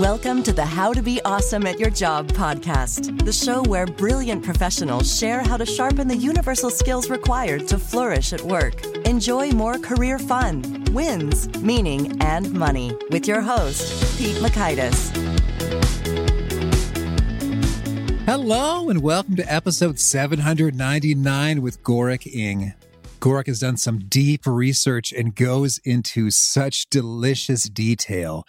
Welcome to the How to Be Awesome at Your Job podcast, the show where brilliant professionals share how to sharpen the universal skills required to flourish at work. Enjoy more career fun, wins, meaning, and money with your host, Pete Mockaitis. Hello, and welcome to episode 799 with Gorick Ng. Gorick has done some deep research and goes into such delicious detail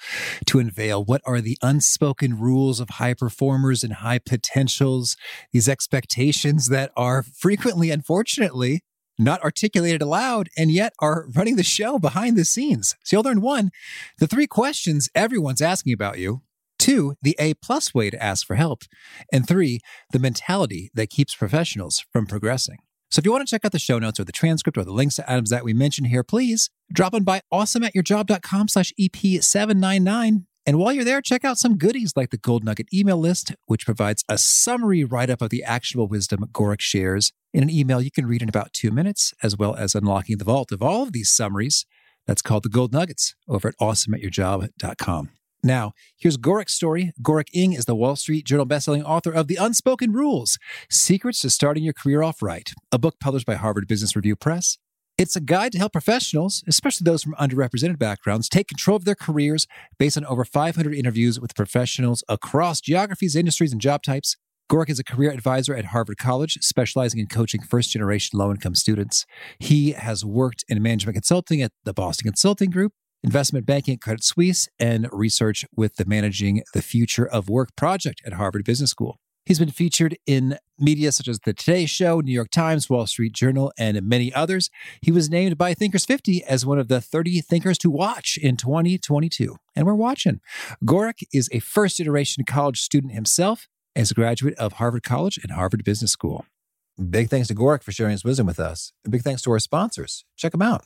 to unveil what are the unspoken rules of high performers and high potentials, these expectations that are frequently, unfortunately, not articulated aloud and yet are running the show behind the scenes. So you'll learn one, the three questions everyone's asking about you. Two, the A plus way to ask for help. And three, the mentality that keeps professionals from progressing. So if you want to check out the show notes or the transcript or the links to items that we mentioned here, please drop on by awesomeatyourjob.com slash EP799. And while you're there, check out some goodies like the Gold Nugget email list, which provides a summary write up of the actual wisdom Gorick shares in an email you can read in about two minutes, as well as unlocking the vault of all of these summaries. That's called the Gold Nuggets over at awesomeatyourjob.com. Now, here's Gorick's story. Gorick Ng is the Wall Street Journal bestselling author of The Unspoken Rules Secrets to Starting Your Career Off Right, a book published by Harvard Business Review Press. It's a guide to help professionals, especially those from underrepresented backgrounds, take control of their careers based on over 500 interviews with professionals across geographies, industries, and job types. Gorick is a career advisor at Harvard College, specializing in coaching first generation low income students. He has worked in management consulting at the Boston Consulting Group, investment banking at Credit Suisse, and research with the Managing the Future of Work project at Harvard Business School. He's been featured in media such as The Today Show, New York Times, Wall Street Journal, and many others. He was named by Thinkers 50 as one of the 30 thinkers to watch in 2022. And we're watching. Gorick is a first generation college student himself as a graduate of Harvard College and Harvard Business School. Big thanks to Gorick for sharing his wisdom with us. And big thanks to our sponsors. Check them out.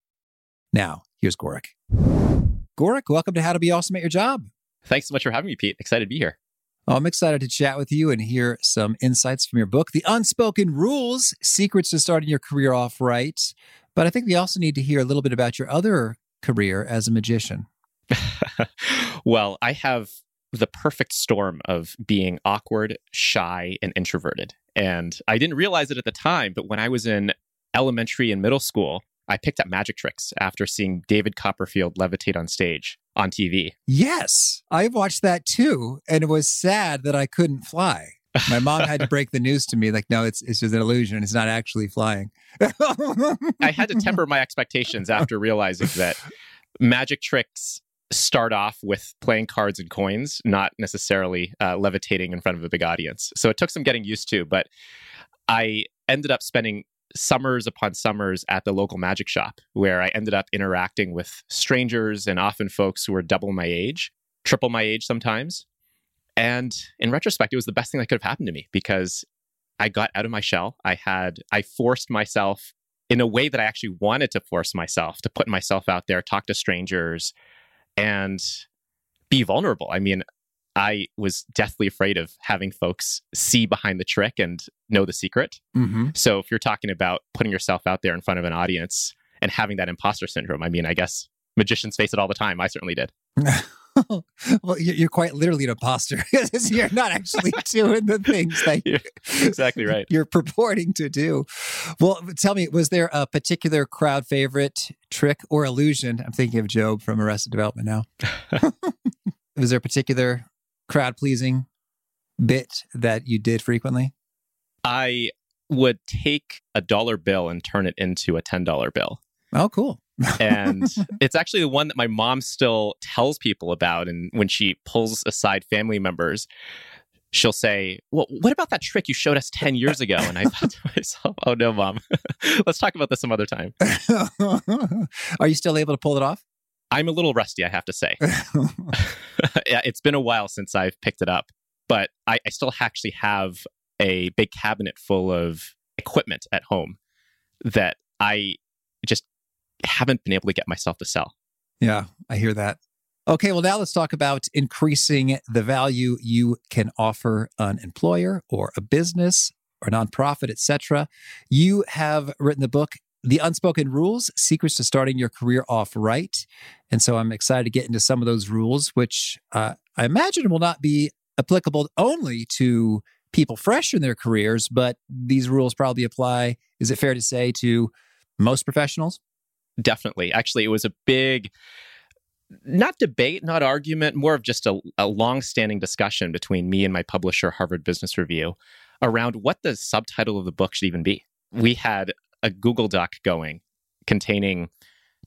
Now, here's Gorick. Gorick, welcome to How to Be Awesome at Your Job. Thanks so much for having me, Pete. Excited to be here. Oh, I'm excited to chat with you and hear some insights from your book, The Unspoken Rules Secrets to Starting Your Career Off Right. But I think we also need to hear a little bit about your other career as a magician. well, I have the perfect storm of being awkward, shy, and introverted. And I didn't realize it at the time, but when I was in elementary and middle school, I picked up magic tricks after seeing David Copperfield levitate on stage on TV. Yes, I watched that too, and it was sad that I couldn't fly. My mom had to break the news to me, like, no, it's it's just an illusion. It's not actually flying. I had to temper my expectations after realizing that magic tricks start off with playing cards and coins, not necessarily uh, levitating in front of a big audience. So it took some getting used to, but I ended up spending summers upon summers at the local magic shop where I ended up interacting with strangers and often folks who were double my age, triple my age sometimes. And in retrospect, it was the best thing that could have happened to me because I got out of my shell. I had, I forced myself in a way that I actually wanted to force myself to put myself out there, talk to strangers, and be vulnerable. I mean, I was deathly afraid of having folks see behind the trick and know the secret. Mm-hmm. So if you're talking about putting yourself out there in front of an audience and having that imposter syndrome, I mean, I guess magicians face it all the time. I certainly did. well, you're quite literally an imposter because you're not actually doing the things that you're exactly right. You're purporting to do. Well, tell me, was there a particular crowd favorite trick or illusion? I'm thinking of GOB from Arrested Development now. was there a particular crowd pleasing bit that you did frequently? I would take a dollar bill and turn it into a $10 bill. Oh, cool. and it's actually the one that my mom still tells people about. And when she pulls aside family members, she'll say, Well, what about that trick you showed us 10 years ago? And I thought to myself, Oh, no, mom. Let's talk about this some other time. Are you still able to pull it off? I'm a little rusty, I have to say. yeah, it's been a while since I've picked it up, but I, I still actually have a big cabinet full of equipment at home that I just haven't been able to get myself to sell. Yeah, I hear that. Okay, well, now let's talk about increasing the value you can offer an employer or a business or nonprofit, etc. You have written the book, The Unspoken Rules Secrets to Starting Your Career Off Right. And so I'm excited to get into some of those rules, which uh, I imagine will not be applicable only to people fresh in their careers, but these rules probably apply, is it fair to say, to most professionals? Definitely. Actually, it was a big, not debate, not argument, more of just a, a long standing discussion between me and my publisher, Harvard Business Review, around what the subtitle of the book should even be. We had a Google Doc going containing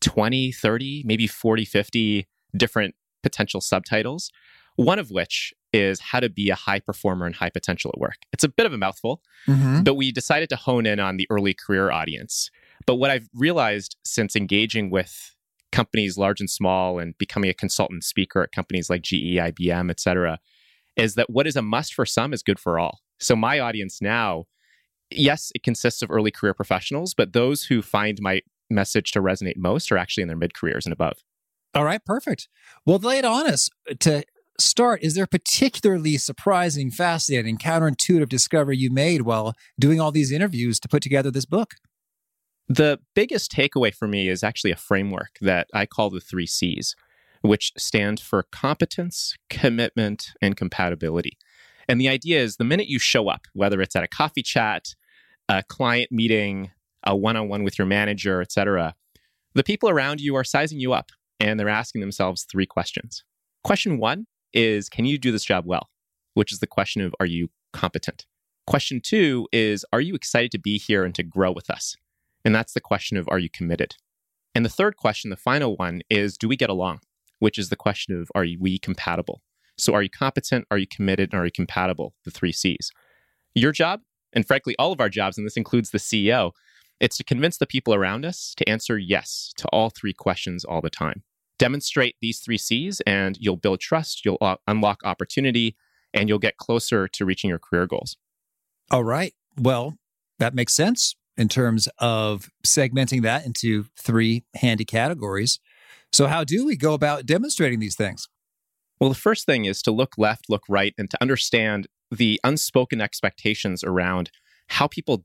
20, 30, maybe 40, 50 different potential subtitles, one of which is how to be a high performer and high potential at work. It's a bit of a mouthful, mm-hmm. but we decided to hone in on the early career audience. But what I've realized since engaging with companies large and small and becoming a consultant speaker at companies like GE, IBM, et cetera, is that what is a must for some is good for all. So my audience now, yes, it consists of early career professionals, but those who find my message to resonate most are actually in their mid careers and above. All right, perfect. Well, lay it on us to start. Is there a particularly surprising, fascinating, counterintuitive discovery you made while doing all these interviews to put together this book? The biggest takeaway for me is actually a framework that I call the three C's, which stand for competence, commitment, and compatibility. And the idea is the minute you show up, whether it's at a coffee chat, a client meeting, a one on one with your manager, etc., the people around you are sizing you up and they're asking themselves three questions. Question one is Can you do this job well? Which is the question of Are you competent? Question two is Are you excited to be here and to grow with us? And that's the question of are you committed? And the third question, the final one, is do we get along? Which is the question of are we compatible? So are you competent? Are you committed? And are you compatible? The three C's. Your job, and frankly, all of our jobs, and this includes the CEO, it's to convince the people around us to answer yes to all three questions all the time. Demonstrate these three C's, and you'll build trust, you'll uh, unlock opportunity, and you'll get closer to reaching your career goals. All right. Well, that makes sense in terms of segmenting that into three handy categories. So, how do we go about demonstrating these things? Well, the first thing is to look left, look right, and to understand the unspoken expectations around how people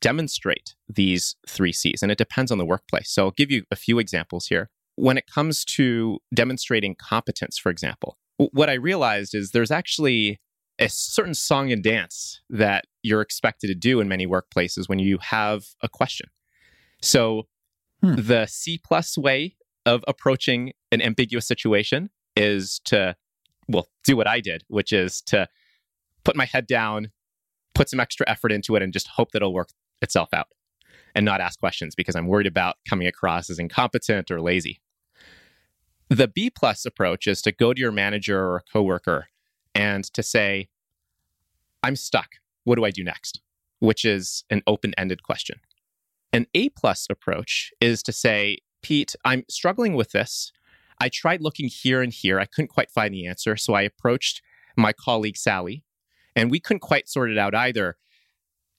demonstrate these three C's. And it depends on the workplace. So, I'll give you a few examples here. When it comes to demonstrating competence, for example, what I realized is there's actually a certain song and dance that you're expected to do in many workplaces when you have a question. So, hmm. the C plus way of approaching an ambiguous situation is to, well, do what I did, which is to put my head down, put some extra effort into it, and just hope that it'll work itself out and not ask questions because I'm worried about coming across as incompetent or lazy. The B plus approach is to go to your manager or a coworker and to say, I'm stuck. What do I do next? Which is an open ended question. An A plus approach is to say, Pete, I'm struggling with this. I tried looking here and here. I couldn't quite find the answer. So I approached my colleague, Sally, and we couldn't quite sort it out either.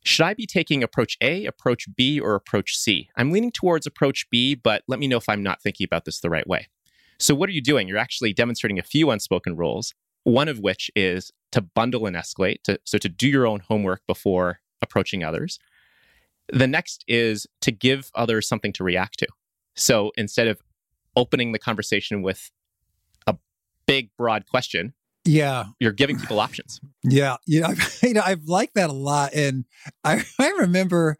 Should I be taking approach A, approach B, or approach C? I'm leaning towards approach B, but let me know if I'm not thinking about this the right way. So, what are you doing? You're actually demonstrating a few unspoken rules one of which is to bundle and escalate, to, so to do your own homework before approaching others. The next is to give others something to react to. So instead of opening the conversation with a big, broad question, yeah, you're giving people options. Yeah, you know, I've, you know, I've liked that a lot, and I I remember,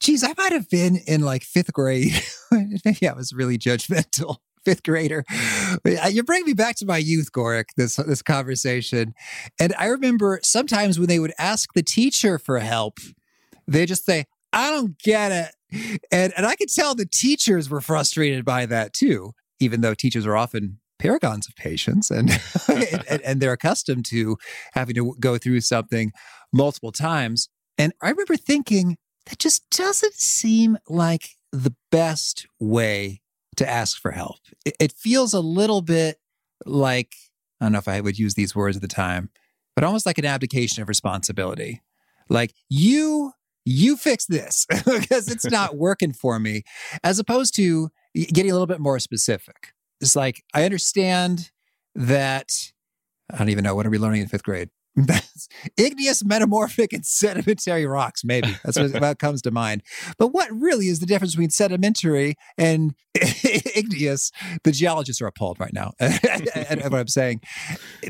geez, I might have been in like fifth grade. Maybe I was really judgmental fifth grader. Uh, you bring me back to my youth, Gorick, this, this conversation. And I remember sometimes when they would ask the teacher for help, they just say, I don't get it. And, and I could tell the teachers were frustrated by that too, even though teachers are often paragons of patience and, and, and they're accustomed to having to go through something multiple times. And I remember thinking, that just doesn't seem like the best way to ask for help. It, it feels a little bit like, I don't know if I would use these words at the time, but almost like an abdication of responsibility. Like, you you fix this because it's not working for me, as opposed to getting a little bit more specific. It's like, I understand that, I don't even know, what are we learning in fifth grade? igneous, metamorphic, and sedimentary rocks. Maybe that's what, what comes to mind. But what really is the difference between sedimentary and igneous? The geologists are appalled right now at what I'm saying,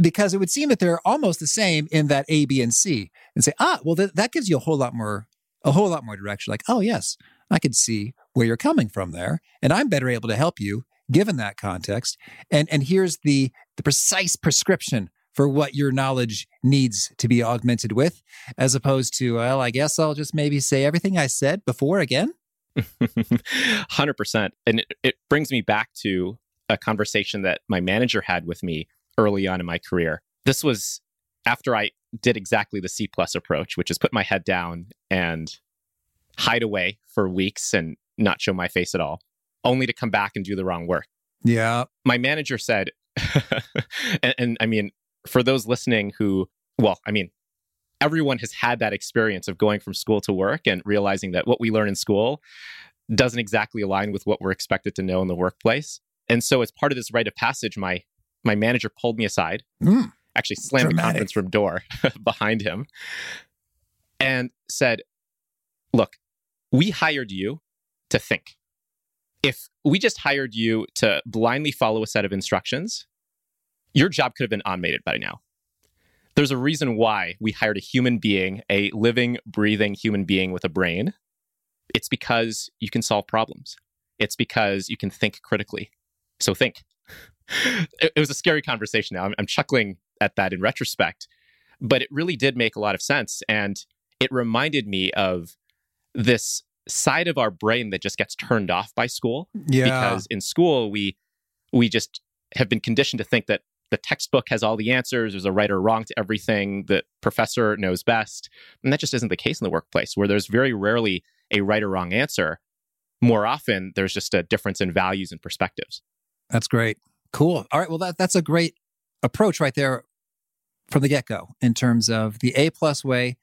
because it would seem that they're almost the same in that A, B, and C, and say, ah, well, th- that gives you a whole lot more, a whole lot more direction. Like, oh yes, I can see where you're coming from there, and I'm better able to help you given that context. And and here's the the precise prescription for what your knowledge needs to be augmented with, as opposed to, well, I guess I'll just maybe say everything I said before again. 100%. And it, it brings me back to a conversation that my manager had with me early on in my career. This was after I did exactly the C plus approach, which is put my head down and hide away for weeks and not show my face at all, only to come back and do the wrong work. Yeah. My manager said, and, and, I mean, for those listening who, well, I mean, everyone has had that experience of going from school to work and realizing that what we learn in school doesn't exactly align with what we're expected to know in the workplace. And so, as part of this rite of passage, my my manager pulled me aside, mm, actually slammed dramatic. the conference room door behind him, and said, "Look, we hired you to think. If we just hired you to blindly follow a set of instructions, your job could have been automated by now. There's a reason why we hired a human being, a living, breathing human being with a brain. It's because you can solve problems. It's because you can think critically. So think. it, was a scary conversation now. I'm, chuckling at that in retrospect, but it really did make a lot of sense. And it reminded me of this side of our brain that just gets turned off by school. Yeah. Because in school, we we just have been conditioned to think that the textbook has all the answers. There's a right or wrong to everything. The professor knows best. And that just isn't the case in the workplace, where there's very rarely a right or wrong answer. More often, there's just a difference in values and perspectives. That's great. Cool. All right. Well, that, that's a great approach right there from the get go in terms of the A plus way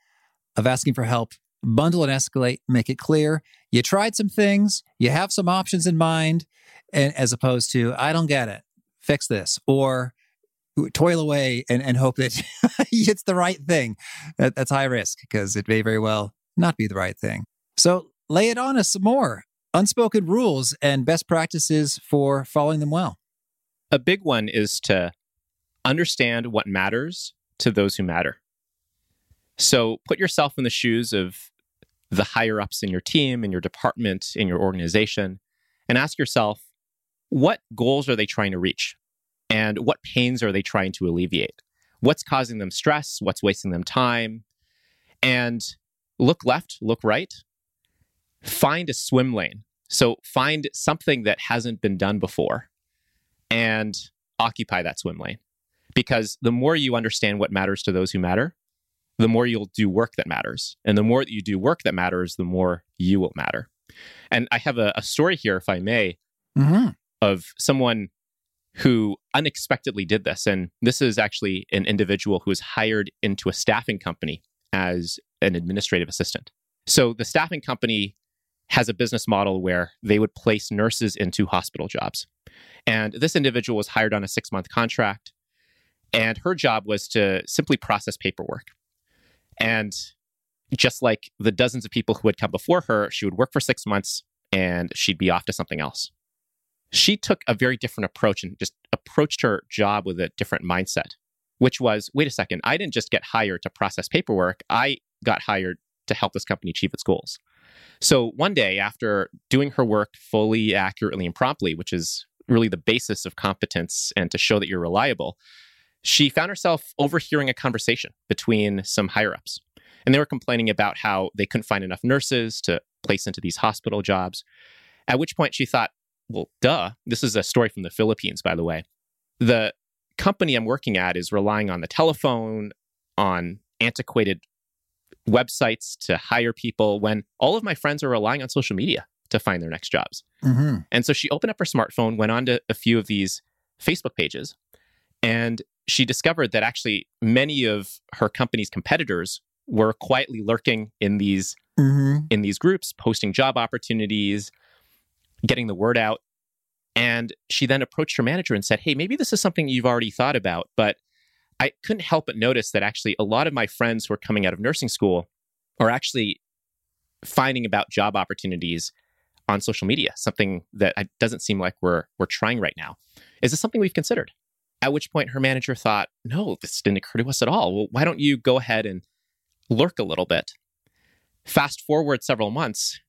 of asking for help. Bundle and escalate, make it clear. You tried some things, you have some options in mind, and as opposed to, I don't get it, fix this. Or toil away and, and hope that it's the right thing. That, that's high risk because it may very well not be the right thing. So lay it on us some more unspoken rules and best practices for following them well. A big one is to understand what matters to those who matter. So put yourself in the shoes of the higher ups in your team, in your department, in your organization, and ask yourself what goals are they trying to reach? and what pains are they trying to alleviate? What's causing them stress? What's wasting them time? And look left, look right, find a swim lane. So find something that hasn't been done before and occupy that swim lane. Because the more you understand what matters to those who matter, the more you'll do work that matters. And the more that you do work that matters, the more you will matter. And I have a, a story here, if I may, mm-hmm. of someone who unexpectedly did this. And this is actually an individual who was hired into a staffing company as an administrative assistant. So the staffing company has a business model where they would place nurses into hospital jobs. And this individual was hired on a six month contract. And her job was to simply process paperwork. And just like the dozens of people who had come before her, she would work for six months and she'd be off to something else she took a very different approach and just approached her job with a different mindset, which was wait a second, I didn't just get hired to process paperwork, I got hired to help this company achieve its goals. So one day, after doing her work fully, accurately, and promptly, which is really the basis of competence and to show that you're reliable, she found herself overhearing a conversation between some higher ups. And they were complaining about how they couldn't find enough nurses to place into these hospital jobs. At which point she thought, well, duh, this is a story from the Philippines, by the way. The company I'm working at is relying on the telephone, on antiquated websites to hire people when all of my friends are relying on social media to find their next jobs. Mm-hmm. And so she opened up her smartphone, went on to a few of these Facebook pages, and she discovered that actually many of her company's competitors were quietly lurking in these mm-hmm. in these groups, posting job opportunities, getting the word out. And she then approached her manager and said, Hey, maybe this is something you've already thought about, but I couldn't help but notice that actually a lot of my friends who are coming out of nursing school are actually finding about job opportunities on social media, something that doesn't seem like we're we're trying right now. Is this something we've considered? At which point her manager thought, no, this didn't occur to us at all. Well, why don't you go ahead and lurk a little bit? Fast forward several months,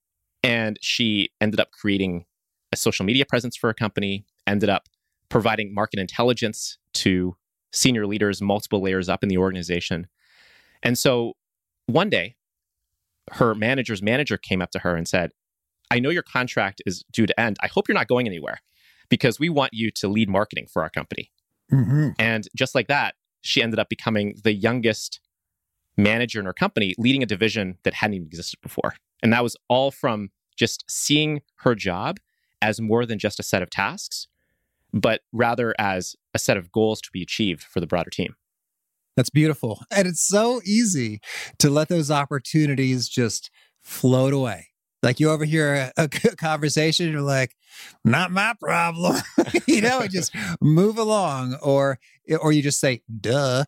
and she ended up creating a social media presence for a company, ended up providing market intelligence to senior leaders, multiple layers up in the organization. And so one day, her manager's manager came up to her and said, I know your contract is due to end. I hope you're not going anywhere because we want you to lead marketing for our company. Mm-hmm. And just like that, she ended up becoming the youngest manager in her company, leading a division that hadn't even existed before. And that was all from just seeing her job as more than just a set of tasks, but rather as a set of goals to be achieved for the broader team. That's beautiful. And it's so easy to let those opportunities just float away. Like you overhear a, a conversation, you're like, not my problem. you know, just move along. Or or you just say, duh.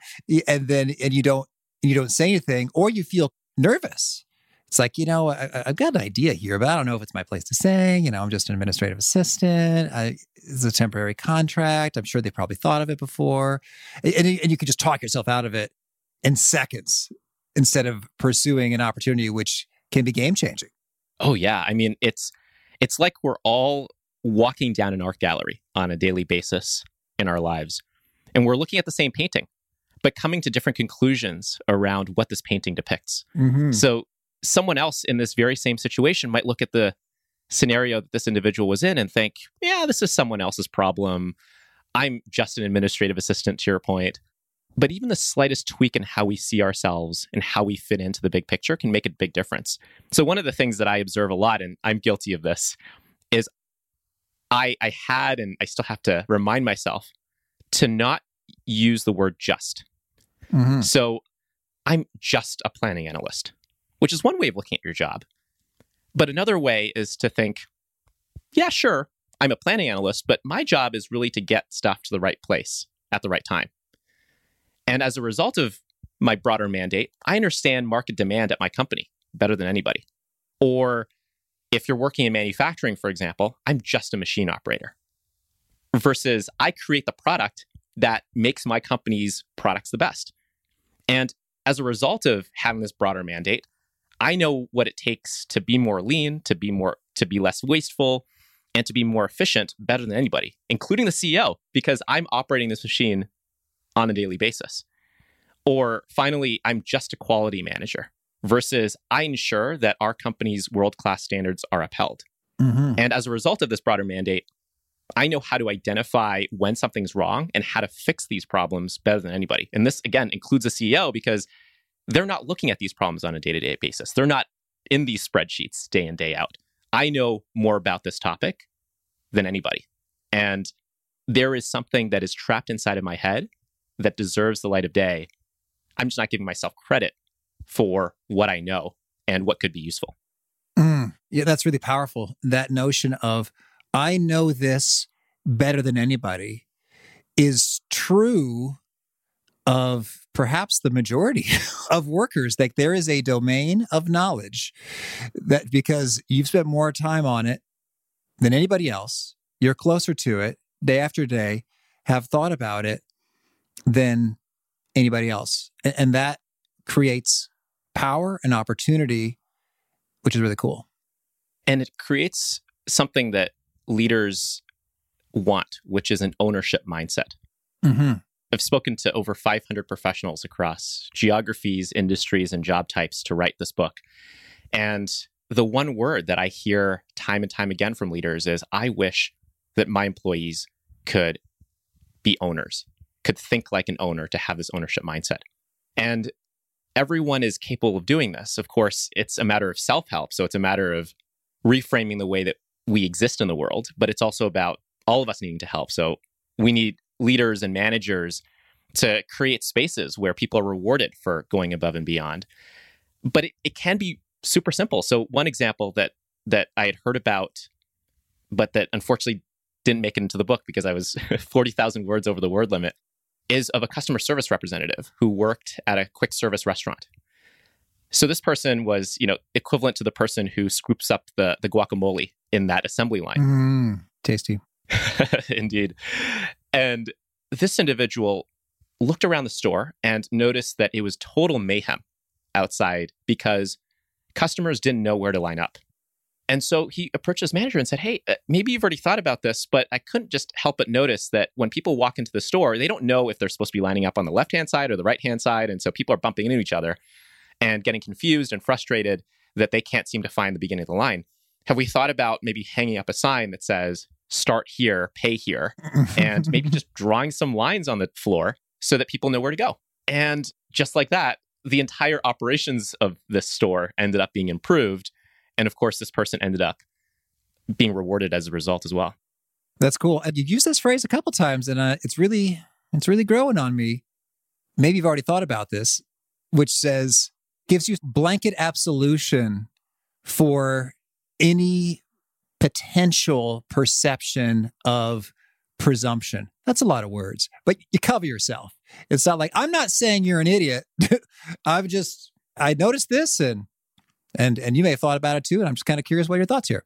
And then and you don't you don't say anything, or you feel nervous it's like, you know, I, have got an idea here, but I don't know if it's my place to say. You know, I'm just an administrative assistant. I, it's a temporary contract. I'm sure they probably thought of it before. And, and you can just talk yourself out of it in seconds instead of pursuing an opportunity which can be game changing. Oh yeah, I mean it's it's like we're all walking down an art gallery on a daily basis in our lives and we're looking at the same painting but coming to different conclusions around what this painting depicts. Mm-hmm. So someone else in this very same situation might look at the scenario that this individual was in and think, yeah, this is someone else's problem. I'm just an administrative assistant to your point. But even the slightest tweak in how we see ourselves and how we fit into the big picture can make a big difference. So, one of the things that I observe a lot, and I'm guilty of this, is I, I had and I still have to remind myself to not use the word just. Mm-hmm. So, I'm just a planning analyst which is one way of looking at your job. But another way is to think, yeah, sure, I'm a planning analyst, but my job is really to get stuff to the right place at the right time. And as a result of my broader mandate, I understand market demand at my company better than anybody. Or if you're working in manufacturing, for example, I'm just a machine operator. Versus I create the product that makes my company's products the best. And as a result of having this broader mandate, I know what it takes to be more lean, to be more to be less wasteful, and to be more efficient better than anybody, including the CEO, because I'm operating this machine on a daily basis. Or finally, I'm just a quality manager versus I ensure that our company's world class standards are upheld. Mm-hmm. And as a result of this broader mandate, I know how to identify when something's wrong and how to fix these problems better than anybody. And this, again, includes a CEO because they're not looking at these problems on a day to day basis. They're not in these spreadsheets day in, day out. I know more about this topic than anybody. And there is something that is trapped inside of my head that deserves the light of day. I'm just not giving myself credit for what I know and what could be useful. Mm, yeah, that's really powerful. That notion of, I know this better than anybody is true of perhaps the majority of workers like there is a domain of knowledge that because you've spent more time on it than anybody else you're closer to it day after day have thought about it than anybody else and, and that creates power and opportunity which is really cool and it creates something that leaders want, which is an ownership mindset. Mm-hmm. I've spoken to over 500 professionals across geographies, industries, and job types to write this book. And the one word that I hear time and time again from leaders is I wish that my employees could be owners, could think like an owner to have this ownership mindset. And everyone is capable of doing this. Of course, it's a matter of self help. So it's a matter of reframing the way that we exist in the world, but it's also about all of us needing to help. So we need leaders and managers to create spaces where people are rewarded for going above and beyond. But it, it can be super simple. So one example that that I had heard about, but that unfortunately didn't make it into the book because I was 40,000 words over the word limit, is of a customer service representative who worked at a quick service restaurant. So this person was, you know, equivalent to the person who scoops up the the guacamole in that assembly line. Mm, tasty. Indeed. And this individual looked around the store and noticed that it was total mayhem outside because customers didn't know where to line up. And so he approached his manager and said, Hey, uh, maybe you've already thought about this, but I couldn't just help but notice that when people walk into the store, they don't know if they're supposed to be lining up on the left hand side or the right hand side. And so people are bumping into each other and getting confused and frustrated that they can't seem to find the beginning of the line. Have we thought about maybe hanging up a sign that says, start here, pay here, and maybe just drawing some lines on the floor so that people know where to go? And just like that, the entire operations of this store ended up being improved and of course, this person ended up being rewarded as a result as well. That's cool. And you use this phrase a couple times, and uh, it's really it's really growing on me. Maybe you've already thought about this, which says gives you blanket absolution for any potential perception of presumption. That's a lot of words, but you cover yourself. It's not like I'm not saying you're an idiot. I've just I noticed this and and and you may have thought about it too. And I'm just kind of curious what your thoughts here.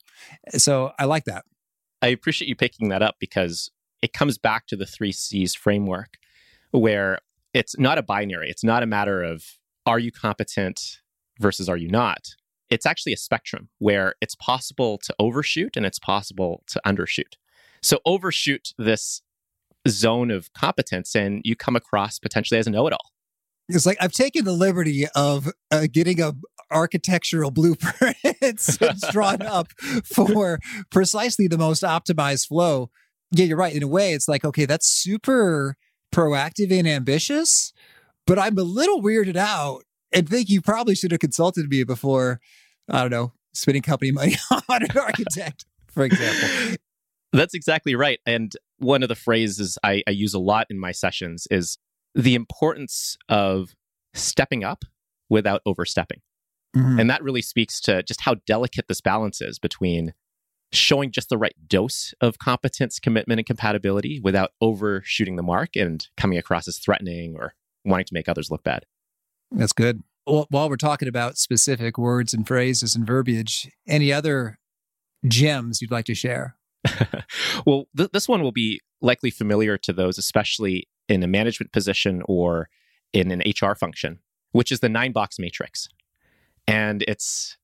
So I like that. I appreciate you picking that up because it comes back to the three C's framework, where it's not a binary. It's not a matter of are you competent versus are you not. It's actually a spectrum where it's possible to overshoot and it's possible to undershoot. So overshoot this zone of competence and you come across potentially as a know-it-all. It's like I've taken the liberty of uh, getting a architectural blueprints drawn up for precisely the most optimized flow. Yeah, you're right. In a way, it's like okay, that's super proactive and ambitious, but I'm a little weirded out and think you probably should have consulted me before. I don't know, spending company money on an architect, for example. That's exactly right. And one of the phrases I, I use a lot in my sessions is the importance of stepping up without overstepping. Mm-hmm. And that really speaks to just how delicate this balance is between showing just the right dose of competence, commitment, and compatibility without overshooting the mark and coming across as threatening or wanting to make others look bad. That's good. Well, while we're talking about specific words and phrases and verbiage, any other gems you'd like to share? well, th- this one will be likely familiar to those, especially in a management position or in an HR function, which is the nine box matrix. And it's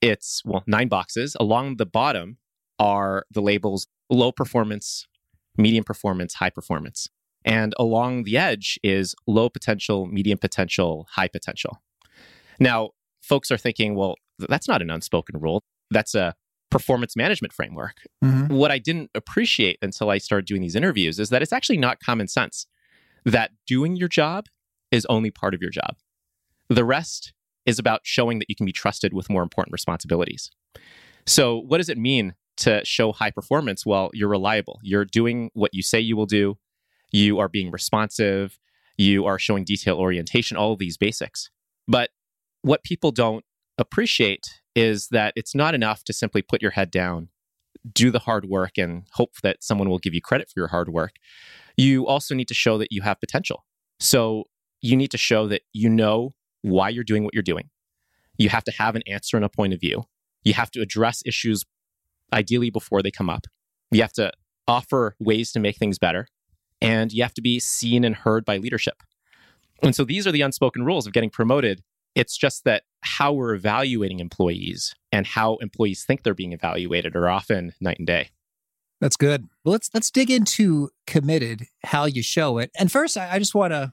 it's well, nine boxes. Along the bottom are the labels low performance, medium performance, high performance. And along the edge is low potential, medium potential, high potential. Now, folks are thinking, well, that's not an unspoken rule. That's a performance management framework. Mm-hmm. What I didn't appreciate until I started doing these interviews is that it's actually not common sense that doing your job is only part of your job. The rest is about showing that you can be trusted with more important responsibilities. So, what does it mean to show high performance? Well, you're reliable. You're doing what you say you will do. You are being responsive. You are showing detail orientation, all of these basics. But what people don't appreciate is that it's not enough to simply put your head down, do the hard work, and hope that someone will give you credit for your hard work you also need to show that you have potential. So you need to show that you know why you're doing what you're doing. You have to have an answer and a point of view. You have to address issues ideally before they come up. You have to offer ways to make things better. And you have to be seen and heard by leadership. And so these are the unspoken rules of getting promoted. It's just that how we're evaluating employees and how employees think they're being evaluated are often night and day. That's good. Well, let's let's dig into committed, how you show it. And first, I, I just want to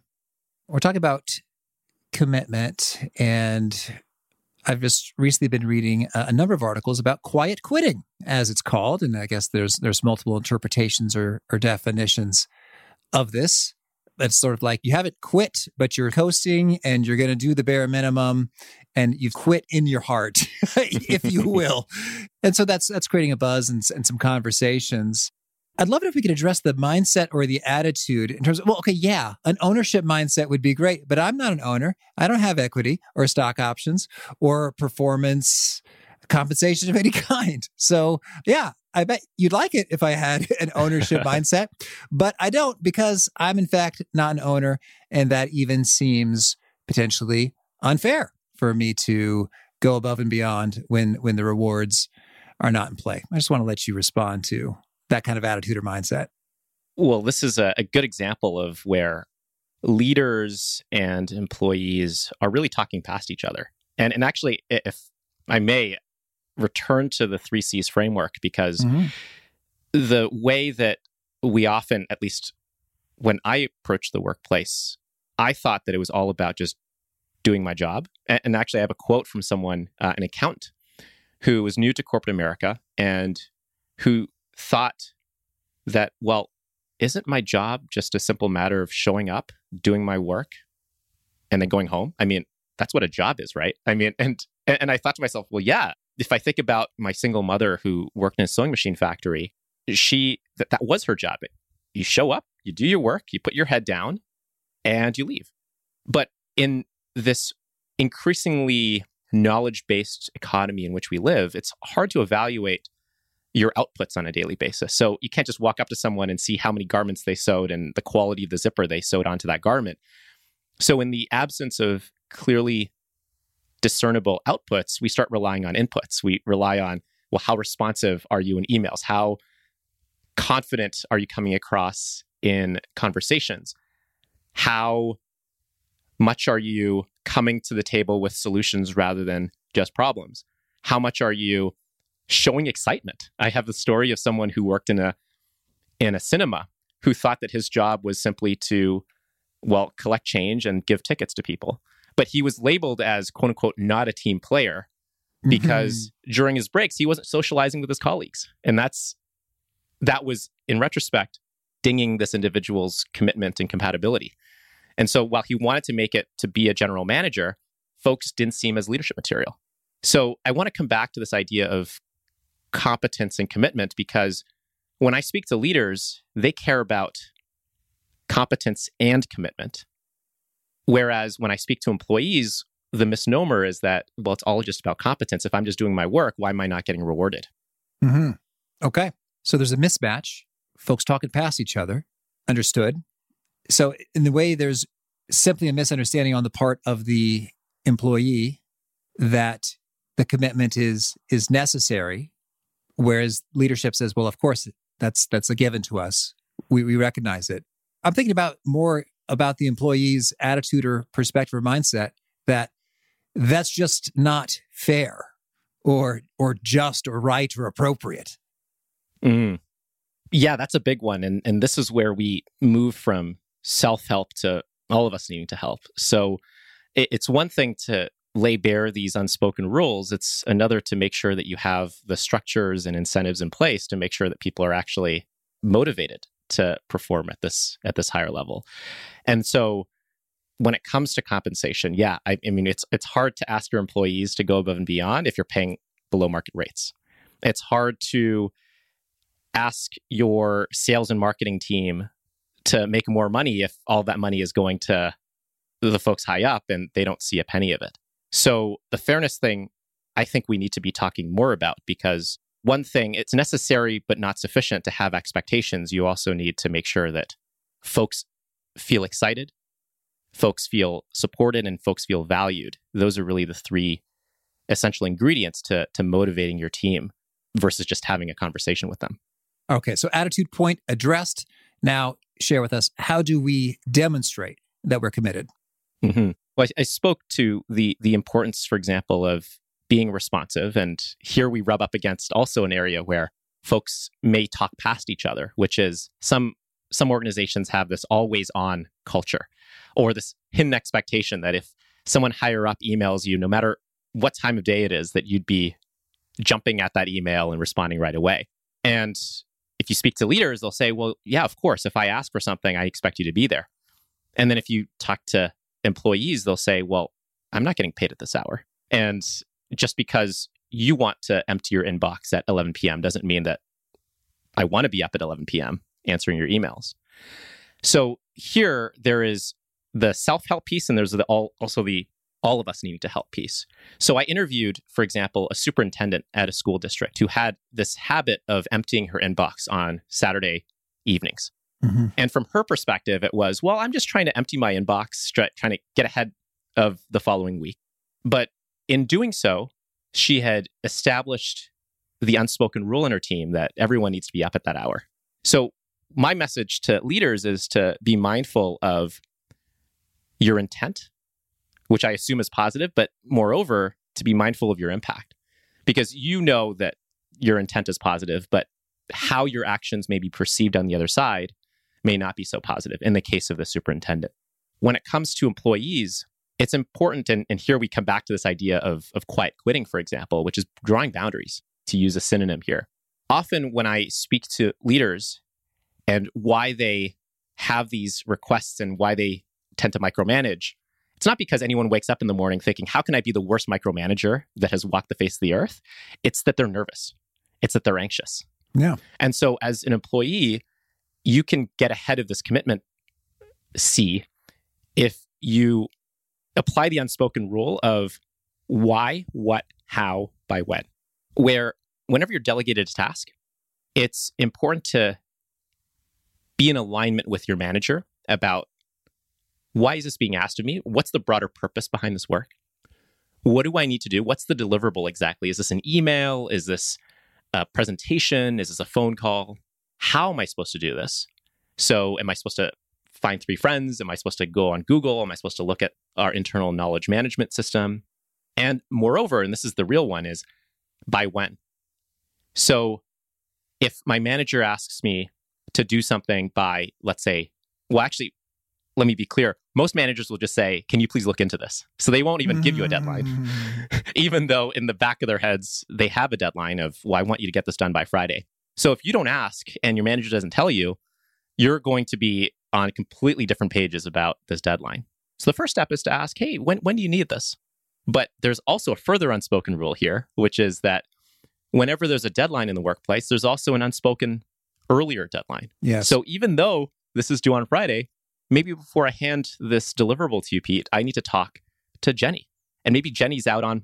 we're talking about commitment, and I've just recently been reading a, a number of articles about quiet quitting, as it's called, and I guess there's there's multiple interpretations or, or definitions of this. It's sort of like you haven't quit, but you're coasting and you're going to do the bare minimum and you've quit in your heart, if you will. and so that's that's creating a buzz and, and some conversations. I'd love it if we could address the mindset or the attitude in terms of, well, okay, yeah, an ownership mindset would be great, but I'm not an owner. I don't have equity or stock options or performance compensation of any kind. So, yeah, I bet you'd like it if I had an ownership mindset, but I don't because I'm, in fact, not an owner. And that even seems potentially unfair for me to go above and beyond when when the rewards are not in play. I just want to let you respond to that kind of attitude or mindset. Well, this is a, a good example of where leaders and employees are really talking past each other. And and actually, if I may return to the three C's framework, because mm-hmm. the way that we often, at least when I approach the workplace, I thought that it was all about just doing my job. And, actually, I have a quote from someone, uh, an accountant, who was new to corporate America and who thought that, well, isn't my job just a simple matter of showing up, doing my work, and then going home? I mean, that's what a job is, right? I mean, and and I thought to myself, well, yeah. If I think about my single mother who worked in a sewing machine factory, she that, that was her job. You show up, you do your work, you put your head down, and you leave. But in this increasingly knowledge based economy in which we live, it's hard to evaluate your outputs on a daily basis. So you can't just walk up to someone and see how many garments they sewed and the quality of the zipper they sewed onto that garment. So, in the absence of clearly discernible outputs, we start relying on inputs. We rely on, well, how responsive are you in emails? How confident are you coming across in conversations? How much are you coming to the table with solutions rather than just problems? How much are you showing excitement? I have the story of someone who worked in a in a cinema who thought that his job was simply to well collect change and give tickets to people. But he was labeled as quote unquote not a team player because mm-hmm. during his breaks he wasn't socializing with his colleagues. And that's that was in retrospect dinging this individual's commitment and compatibility. And so while he wanted to make it to be a general manager, folks didn't see him as leadership material. So I want to come back to this idea of competence and commitment because when I speak to leaders, they care about competence and commitment. Whereas when I speak to employees, the misnomer is that, well, it's all just about competence. If I'm just doing my work, why am I not getting rewarded? Mm-hmm. Okay. So there's a mismatch, folks talking past each other. Understood. So, in the way there's simply a misunderstanding on the part of the employee that the commitment is is necessary, whereas leadership says, "Well, of course, that's that's a given to us. We we recognize it." I'm thinking about more about the employee's attitude or perspective or mindset that that's just not fair or or just or right or appropriate. Mm. Yeah, that's a big one, and and this is where we move from self help to all of us needing to help. So it, it's one thing to lay bare these unspoken rules, it's another to make sure that you have the structures and incentives in place to make sure that people are actually motivated to perform at this at this higher level. And so when it comes to compensation, yeah, I, I mean it's it's hard to ask your employees to go above and beyond if you're paying below market rates. It's hard to ask your sales and marketing team to make more money if all that money is going to the folks high up and they don't see a penny of it. So the fairness thing, I think we need to be talking more about because one thing, it's necessary but not sufficient to have expectations. You also need to make sure that folks feel excited, folks feel supported, and folks feel valued. Those are really the three essential ingredients to, to motivating your team versus just having a conversation with them. Okay, so attitude point addressed. Now, share with us how do we demonstrate that we're committed? Mm-hmm. Well, I, I spoke to the the importance, for example, of being responsive, and here we rub up against also an area where folks may talk past each other, which is some some organizations have this always on culture or this hidden expectation that if someone higher up emails you, no matter what time of day it is, that you'd be jumping at that email and responding right away. And if you speak to leaders, they'll say, well, yeah, of course, if I ask for something, I expect you to be there. And then if you talk to employees, they'll say, well, I'm not getting paid at this hour. And just because you want to empty your inbox at 11 p.m. doesn't mean that I want to be up at 11 p.m. answering your emails. So here there is the self-help piece and there's the all, also the all of us needing to help piece. So I interviewed, for example, a superintendent at a school district who had this habit of emptying her inbox on Saturday evenings. Mm-hmm. And from her perspective, it was, well, I'm just trying to empty my inbox, trying to get ahead of the following week. But in doing so, she had established the unspoken rule in her team that everyone needs to be up at that hour. So, my message to leaders is to be mindful of your intent, which I assume is positive, but moreover, to be mindful of your impact because you know that your intent is positive, but how your actions may be perceived on the other side may not be so positive in the case of the superintendent. When it comes to employees, it's important, and, and here we come back to this idea of, of quiet quitting, for example, which is drawing boundaries, to use a synonym here. Often, when I speak to leaders and why they have these requests and why they tend to micromanage, it's not because anyone wakes up in the morning thinking, how can I be the worst micromanager that has walked the face of the earth? It's that they're nervous, it's that they're anxious. Yeah. And so, as an employee, you can get ahead of this commitment C if you apply the unspoken rule of why, what, how, by when, where whenever you're delegated a task, it's important to be in alignment with your manager about why is this being asked of me? What's the broader purpose behind this work? What do I need to do? What's the deliverable exactly? Is this an email? Is this a presentation? Is this a phone call? How am I supposed to do this? So, am I supposed to find three friends? Am I supposed to go on Google? Am I supposed to look at our internal knowledge management system? And moreover, and this is the real one, is by when. So if my manager asks me to do something by, let's say, well, actually, let me be clear. Most managers will just say, Can you please look into this? So they won't even give you a deadline, mm. even though in the back of their heads, they have a deadline of, Well, I want you to get this done by Friday. So if you don't ask and your manager doesn't tell you, you're going to be on completely different pages about this deadline. So the first step is to ask, hey, when, when do you need this? But there's also a further unspoken rule here, which is that whenever there's a deadline in the workplace, there's also an unspoken earlier deadline. Yes. So even though this is due on Friday, maybe before I hand this deliverable to you, Pete, I need to talk to Jenny. And maybe Jenny's out on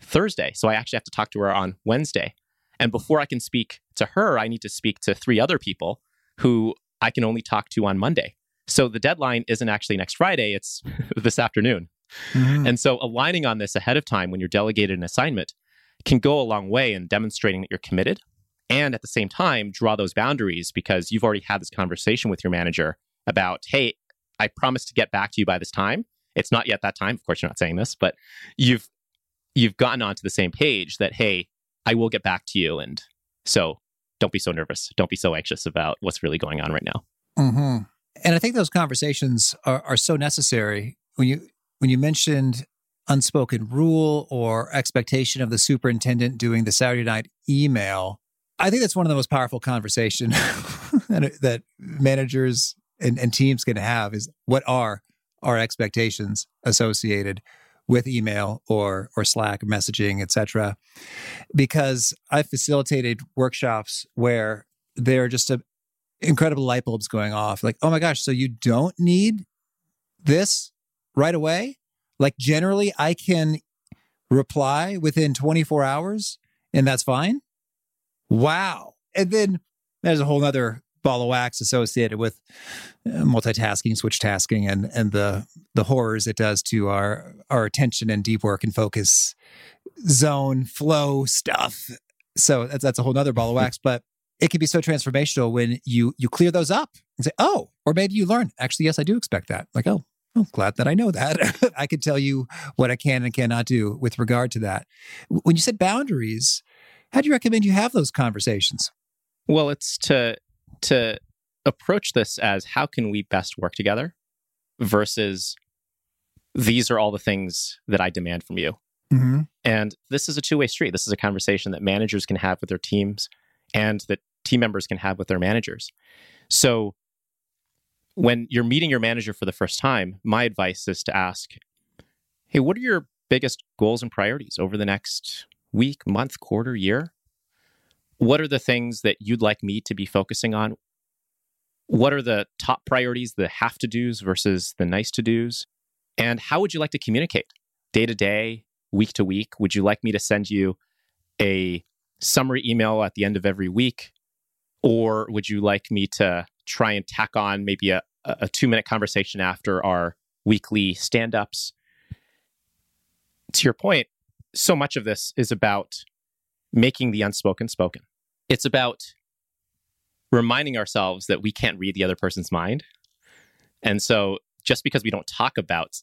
Thursday. So I actually have to talk to her on Wednesday. And before I can speak to her, I need to speak to three other people who I can only talk to on Monday. So the deadline isn't actually next Friday, it's this afternoon. Mm-hmm. And so aligning on this ahead of time when you're delegated an assignment can go a long way in demonstrating that you're committed and at the same time draw those boundaries because you've already had this conversation with your manager about, hey, I promise to get back to you by this time. It's not yet that time. Of course, you're not saying this, but you've you've gotten onto the same page that, hey, I will get back to you. And so don't be so nervous. Don't be so anxious about what's really going on right now. Mm-hmm. And I think those conversations are, are so necessary. When you when you mentioned unspoken rule or expectation of the superintendent doing the Saturday night email, I think that's one of the most powerful conversation that managers and, and teams can have is what are our expectations associated with email or or Slack messaging, etc. Because I've facilitated workshops where there are just a incredible light bulbs going off. Like, oh my gosh, so you don't need this right away? Like generally I can reply within 24 hours and that's fine. Wow. And then there's a whole other ball of wax associated with uh, multitasking, switch tasking, and and the the horrors it does to our our attention and deep work and focus zone flow stuff. So that's that's a whole other ball of wax. But it can be so transformational when you you clear those up and say, oh, or maybe you learn. Actually, yes, I do expect that. Like, oh, I'm glad that I know that. I can tell you what I can and cannot do with regard to that. When you said boundaries, How do you recommend you have those conversations? Well, it's to to approach this as how can we best work together versus these are all the things that I demand from you. Mm-hmm. And this is a two way street. This is a conversation that managers can have with their teams and that team members can have with their managers. So when you're meeting your manager for the first time, my advice is to ask, hey, what are your biggest goals and priorities over the next week, month, quarter, year? What are the things that you'd like me to be focusing on? What are the top priorities, the have to do's versus the nice to do's? And how would you like to communicate day to day, week to week? Would you like me to send you a summary email at the end of every week? Or would you like me to try and tack on maybe a, a two minute conversation after our weekly stand ups? To your point, so much of this is about making the unspoken spoken. It's about reminding ourselves that we can't read the other person's mind. And so just because we don't talk about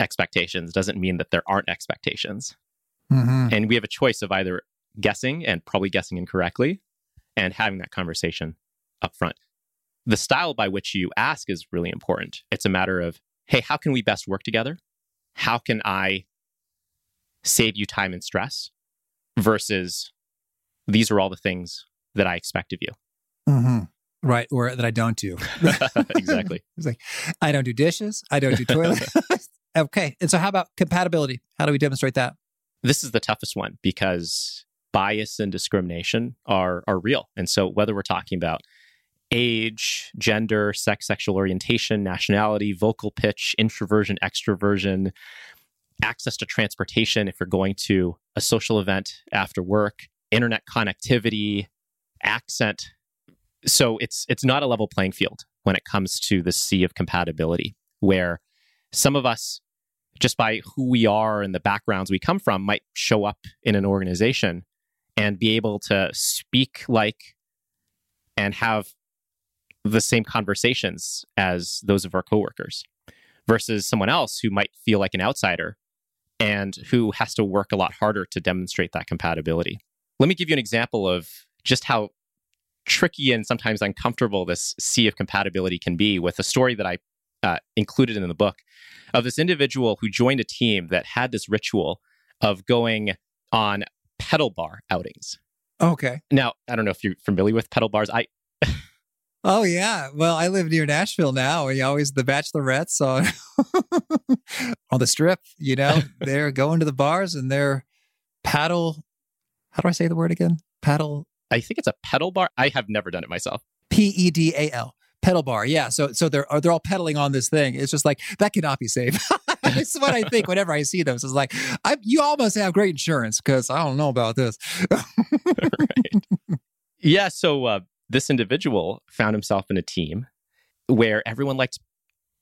expectations doesn't mean that there aren't expectations. Mm-hmm. And we have a choice of either guessing and probably guessing incorrectly and having that conversation up front. The style by which you ask is really important. It's a matter of, hey, how can we best work together? How can I save you time and stress? Versus, these are all the things that I expect of you. Mm-hmm. Right. Or that I don't do. exactly. it's like, I don't do dishes. I don't do toilet. okay. And so, how about compatibility? How do we demonstrate that? This is the toughest one because bias and discrimination are, are real. And so, whether we're talking about age, gender, sex, sexual orientation, nationality, vocal pitch, introversion, extroversion, access to transportation if you're going to a social event after work, internet connectivity, accent. So it's it's not a level playing field when it comes to the C of compatibility where some of us just by who we are and the backgrounds we come from might show up in an organization and be able to speak like and have the same conversations as those of our coworkers versus someone else who might feel like an outsider and who has to work a lot harder to demonstrate that compatibility. Let me give you an example of just how tricky and sometimes uncomfortable this C of compatibility can be with a story that I uh, included in the book of this individual who joined a team that had this ritual of going on pedal bar outings. Okay. Now, I don't know if you're familiar with pedal bars. I Oh yeah. Well, I live near Nashville now. We always the bachelorettes on on the strip, you know, they're going to the bars and they're paddle how do I say the word again? Paddle I think it's a pedal bar. I have never done it myself. P E D A L. Pedal bar. Yeah. So so they're they're all pedaling on this thing. It's just like that cannot be safe. That's what I think whenever I see those. It's like I, you almost have great insurance because I don't know about this. right. Yeah. So uh, this individual found himself in a team where everyone liked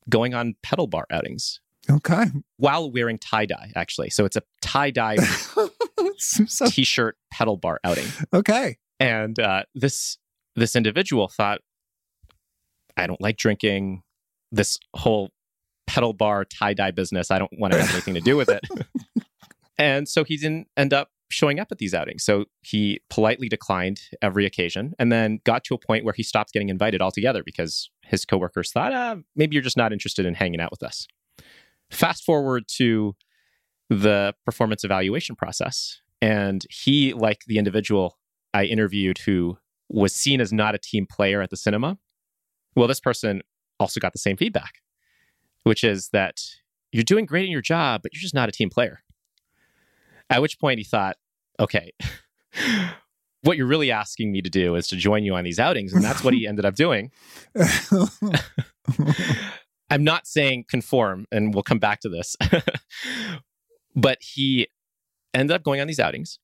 going on pedal bar outings. Okay. While wearing tie dye, actually. So it's a tie dye so, t shirt pedal bar outing. Okay. And uh, this this individual thought, I don't like drinking. This whole pedal bar tie dye business, I don't want to have anything to do with it. and so he didn't end up showing up at these outings. So he politely declined every occasion and then got to a point where he stopped getting invited altogether because his coworkers thought, ah, maybe you're just not interested in hanging out with us. Fast forward to the performance evaluation process. And he, like the individual I interviewed who was seen as not a team player at the cinema, well, this person also got the same feedback, which is that you're doing great in your job, but you're just not a team player. At which point he thought, okay, what you're really asking me to do is to join you on these outings. And that's what he ended up doing. I'm not saying conform, and we'll come back to this. but he ended up going on these outings.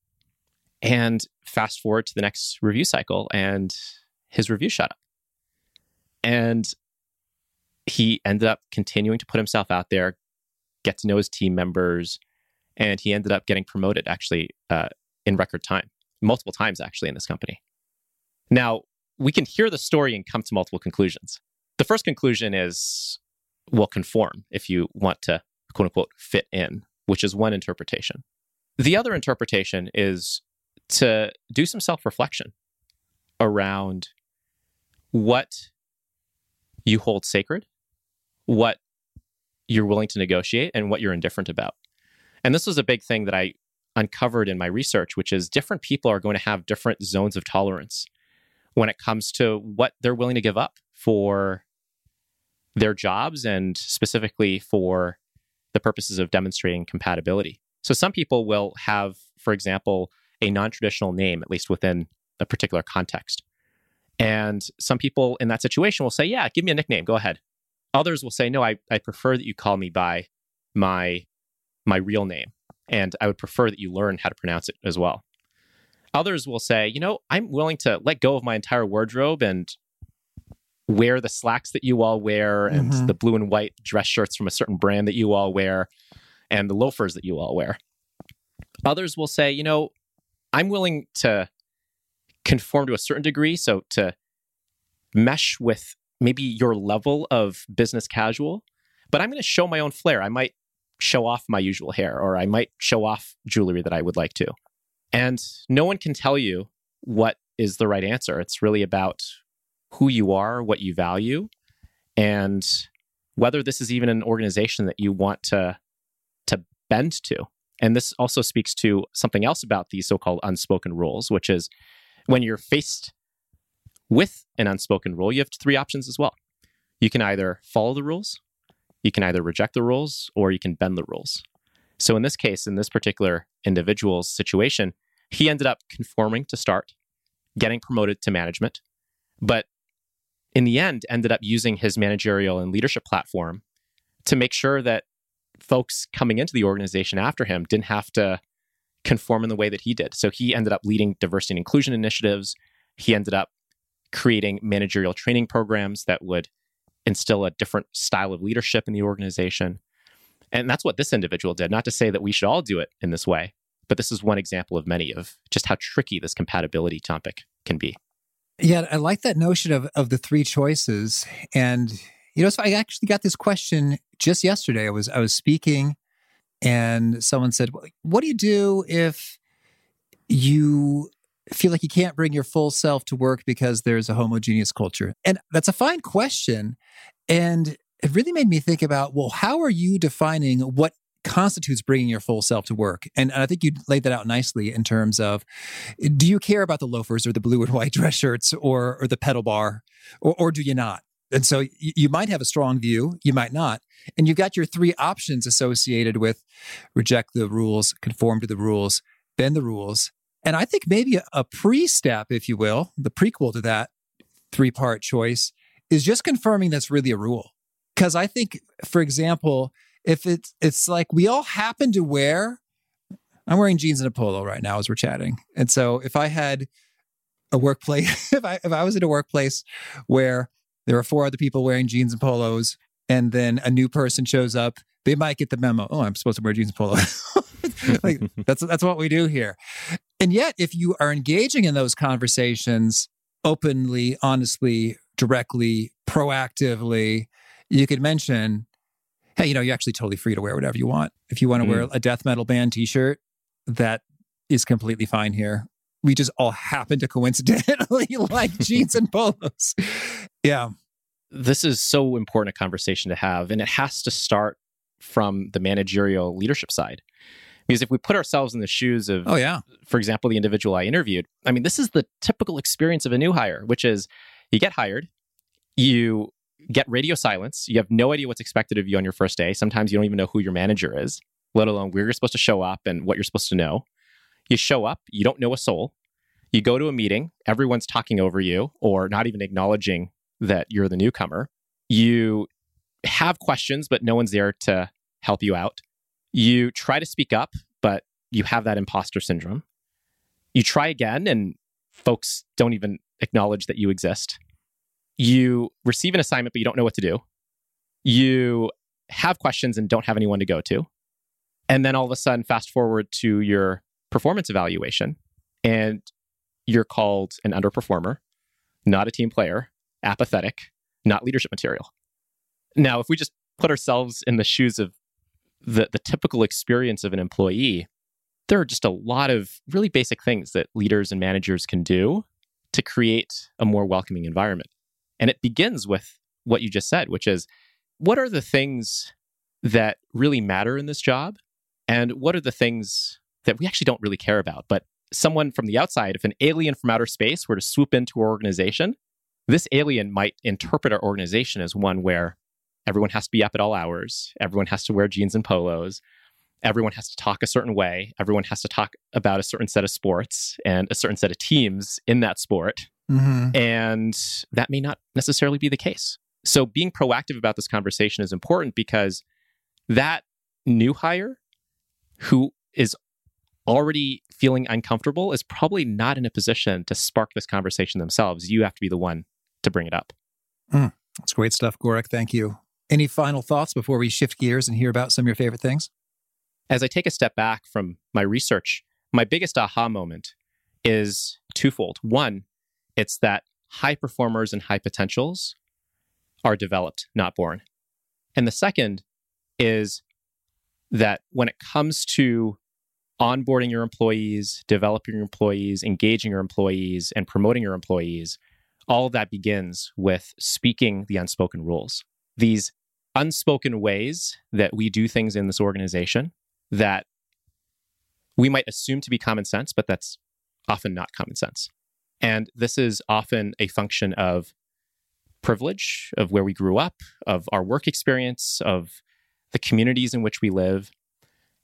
And fast forward to the next review cycle, and his review shot up. And he ended up continuing to put himself out there, get to know his team members, and he ended up getting promoted actually uh, in record time, multiple times actually in this company. Now, we can hear the story and come to multiple conclusions. The first conclusion is will conform if you want to quote unquote fit in, which is one interpretation. The other interpretation is to do some self reflection around what you hold sacred, what you're willing to negotiate, and what you're indifferent about. And this was a big thing that I uncovered in my research, which is different people are going to have different zones of tolerance when it comes to what they're willing to give up for their jobs and specifically for the purposes of demonstrating compatibility. So some people will have, for example, a non traditional name, at least within a particular context. And some people in that situation will say, Yeah, give me a nickname, go ahead. Others will say, No, I, I prefer that you call me by my my real name. And I would prefer that you learn how to pronounce it as well. Others will say, you know, I'm willing to let go of my entire wardrobe and wear the slacks that you all wear and mm-hmm. the blue and white dress shirts from a certain brand that you all wear and the loafers that you all wear. Others will say, you know, I'm willing to conform to a certain degree. So to mesh with maybe your level of business casual, but I'm going to show my own flair. I might show off my usual hair or I might show off jewelry that I would like to. And no one can tell you what is the right answer. It's really about who you are, what you value, and whether this is even an organization that you want to to bend to. And this also speaks to something else about these so-called unspoken rules, which is when you're faced with an unspoken rule, you have three options as well. You can either follow the rules, you can either reject the rules, or you can bend the rules. So in this case, in this particular individual's situation, he ended up conforming to start, getting promoted to management, but in the end ended up using his managerial and leadership platform to make sure that folks coming into the organization after him didn't have to conform in the way that he did. So he ended up leading diversity and inclusion initiatives. He ended up creating managerial training programs that would instill a different style of leadership in the organization. And that's what this individual did. Not to say that we should all do it in this way, but this is one example of many of just how tricky this compatibility topic can be. Yeah, I like that notion of of the three choices. And you know, so I actually got this question just yesterday. I was I was speaking and someone said, "What do you do if you feel like you can't bring your full self to work because there's a homogeneous culture?" And that's a fine question. And it really made me think about, well, how are you defining what constitutes bringing your full self to work. And, and, I think you laid that out nicely in terms of do you care about the loafers or the blue and white dress shirts or, or the pedal bar, or, or do you not? And so you, you might have a strong view, you might not. And you've got your three options associated with reject the rules, conform to the rules, bend the rules. And I think maybe a, pre step, if you will, the prequel to that three part choice is just confirming that's really a rule. Because I think, for example, if it's it's like we all happen to wear I'm wearing jeans and a polo right now as we're chatting. And so if I had a workplace if I if I was in a workplace where there are four other people wearing jeans and polos and then a new person shows up, they might get the memo, oh, I'm supposed to wear jeans and polo. like that's that's what we do here. And yet if you are engaging in those conversations openly, honestly, directly, proactively, you could mention hey, you know, you're actually totally free to wear whatever you want. If you want to mm. wear a death metal band t-shirt, that is completely fine here. We just all happen to coincidentally like jeans and polos. Yeah. This is so important a conversation to have. And it has to start from the managerial leadership side. Because if we put ourselves in the shoes of, oh, yeah. for example, the individual I interviewed, I mean, this is the typical experience of a new hire, which is you get hired, you get radio silence. You have no idea what's expected of you on your first day. Sometimes you don't even know who your manager is, let alone where you're supposed to show up and what you're supposed to know. You show up, you don't know a soul. You go to a meeting, everyone's talking over you or not even acknowledging that you're the newcomer. You have questions, but no one's there to help you out. You try to speak up, but you have that imposter syndrome. You try again, and folks don't even acknowledge that you exist you receive an assignment, but you don't know what to do. You have questions and don't have anyone to go to. And then all of a sudden, fast forward to your performance evaluation, and you're called an underperformer, not a team player, apathetic, not leadership material. Now, if we just put ourselves in the shoes of the, the typical experience of an employee, there are just a lot of really basic things that leaders and managers can do to create a more welcoming environment. And it begins with what you just said, which is what are the things that really matter in this job? And what are the things that we actually don't really care about? But someone from the outside, if an alien from outer space were to swoop into our organization, this alien might interpret our organization as one where everyone has to be up at all hours, everyone has to wear jeans and polos, everyone has to talk a certain way, everyone has to talk about a certain set of sports and a certain set of teams in that sport. Mm-hmm. And that may not necessarily be the case. So being proactive about this conversation is important because that new hire who is already feeling uncomfortable is probably not in a position to spark this conversation themselves. You have to be the one to bring it up. Mm, that's great stuff, Gorick. Thank you. Any final thoughts before we shift gears and hear about some of your favorite things? As I take a step back from my research, my biggest aha moment is twofold. One, it's that high performers and high potentials are developed, not born. And the second is that when it comes to onboarding your employees, developing your employees, engaging your employees, and promoting your employees, all of that begins with speaking the unspoken rules. These unspoken ways that we do things in this organization that we might assume to be common sense, but that's often not common sense. And this is often a function of privilege, of where we grew up, of our work experience, of the communities in which we live.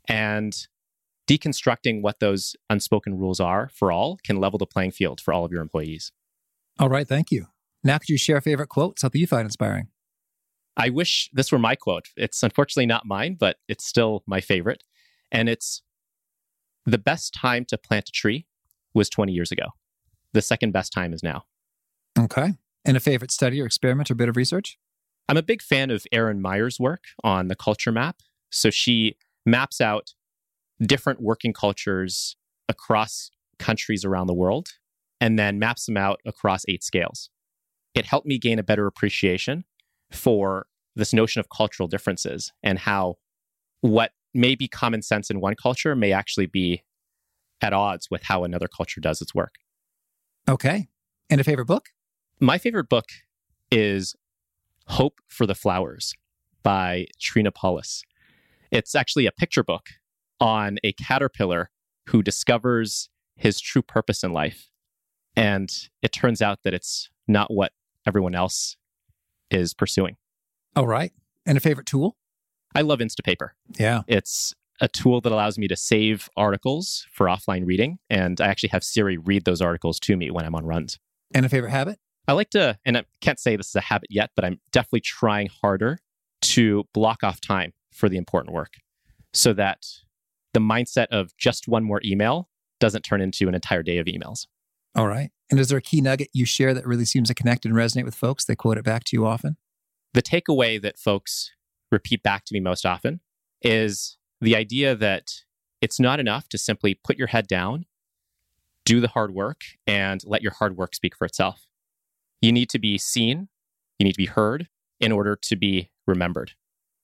And deconstructing what those unspoken rules are for all can level the playing field for all of your employees. All right, thank you. Now, could you share a favorite quote, something you find inspiring? I wish this were my quote. It's unfortunately not mine, but it's still my favorite. And it's the best time to plant a tree was 20 years ago. The second best time is now. Okay. And a favorite study or experiment or bit of research? I'm a big fan of Erin Meyer's work on the culture map. So she maps out different working cultures across countries around the world and then maps them out across eight scales. It helped me gain a better appreciation for this notion of cultural differences and how what may be common sense in one culture may actually be at odds with how another culture does its work. Okay. And a favorite book? My favorite book is Hope for the Flowers by Trina Paulus. It's actually a picture book on a caterpillar who discovers his true purpose in life. And it turns out that it's not what everyone else is pursuing. All right. And a favorite tool? I love Instapaper. Yeah. It's a tool that allows me to save articles for offline reading. And I actually have Siri read those articles to me when I'm on runs. And a favorite habit? I like to, and I can't say this is a habit yet, but I'm definitely trying harder to block off time for the important work so that the mindset of just one more email doesn't turn into an entire day of emails. All right. And is there a key nugget you share that really seems to connect and resonate with folks? They quote it back to you often? The takeaway that folks repeat back to me most often is the idea that it's not enough to simply put your head down, do the hard work, and let your hard work speak for itself. You need to be seen, you need to be heard in order to be remembered.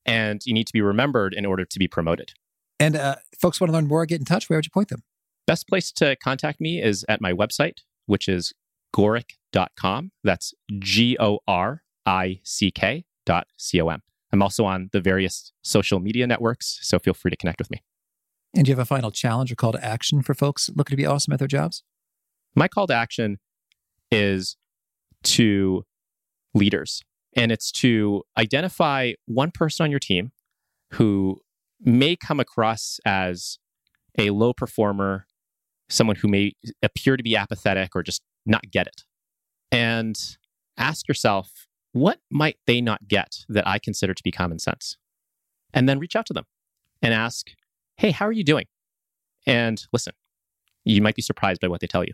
And you need to be remembered in order to be promoted. And uh, folks want to learn more, get in touch. Where would you point them? Best place to contact me is at my website, which is gorick.com. That's G O R I C K dot C O M. I'm also on the various social media networks, so feel free to connect with me. And do you have a final challenge or call to action for folks looking to be awesome at their jobs? My call to action is to leaders, and it's to identify one person on your team who may come across as a low performer, someone who may appear to be apathetic or just not get it. And ask yourself, what might they not get that I consider to be common sense? And then reach out to them and ask, hey, how are you doing? And listen, you might be surprised by what they tell you.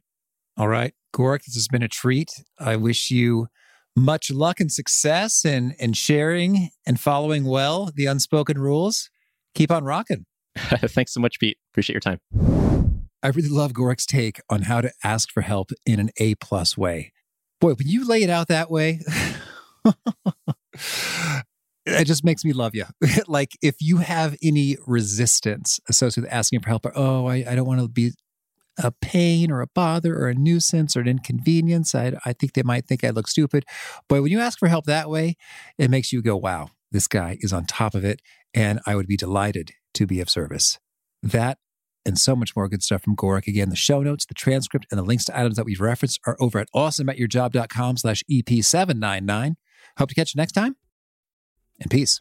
All right. Gorick, this has been a treat. I wish you much luck and success in, in sharing and following well the unspoken rules keep on rocking. Thanks so much, Pete. Appreciate your time. I really love Gorick's take on how to ask for help in an A plus way. Boy, when you lay it out that way, it just makes me love you. like if you have any resistance associated with asking for help, or oh, I, I don't want to be a pain or a bother or a nuisance or an inconvenience, I, I think they might think I look stupid. But when you ask for help that way, it makes you go, wow, this guy is on top of it. And I would be delighted to be of service. That and so much more good stuff from Gorick. Again, the show notes, the transcript, and the links to items that we've referenced are over at awesomeatyourjob.com slash EP799. Hope to catch you next time and peace.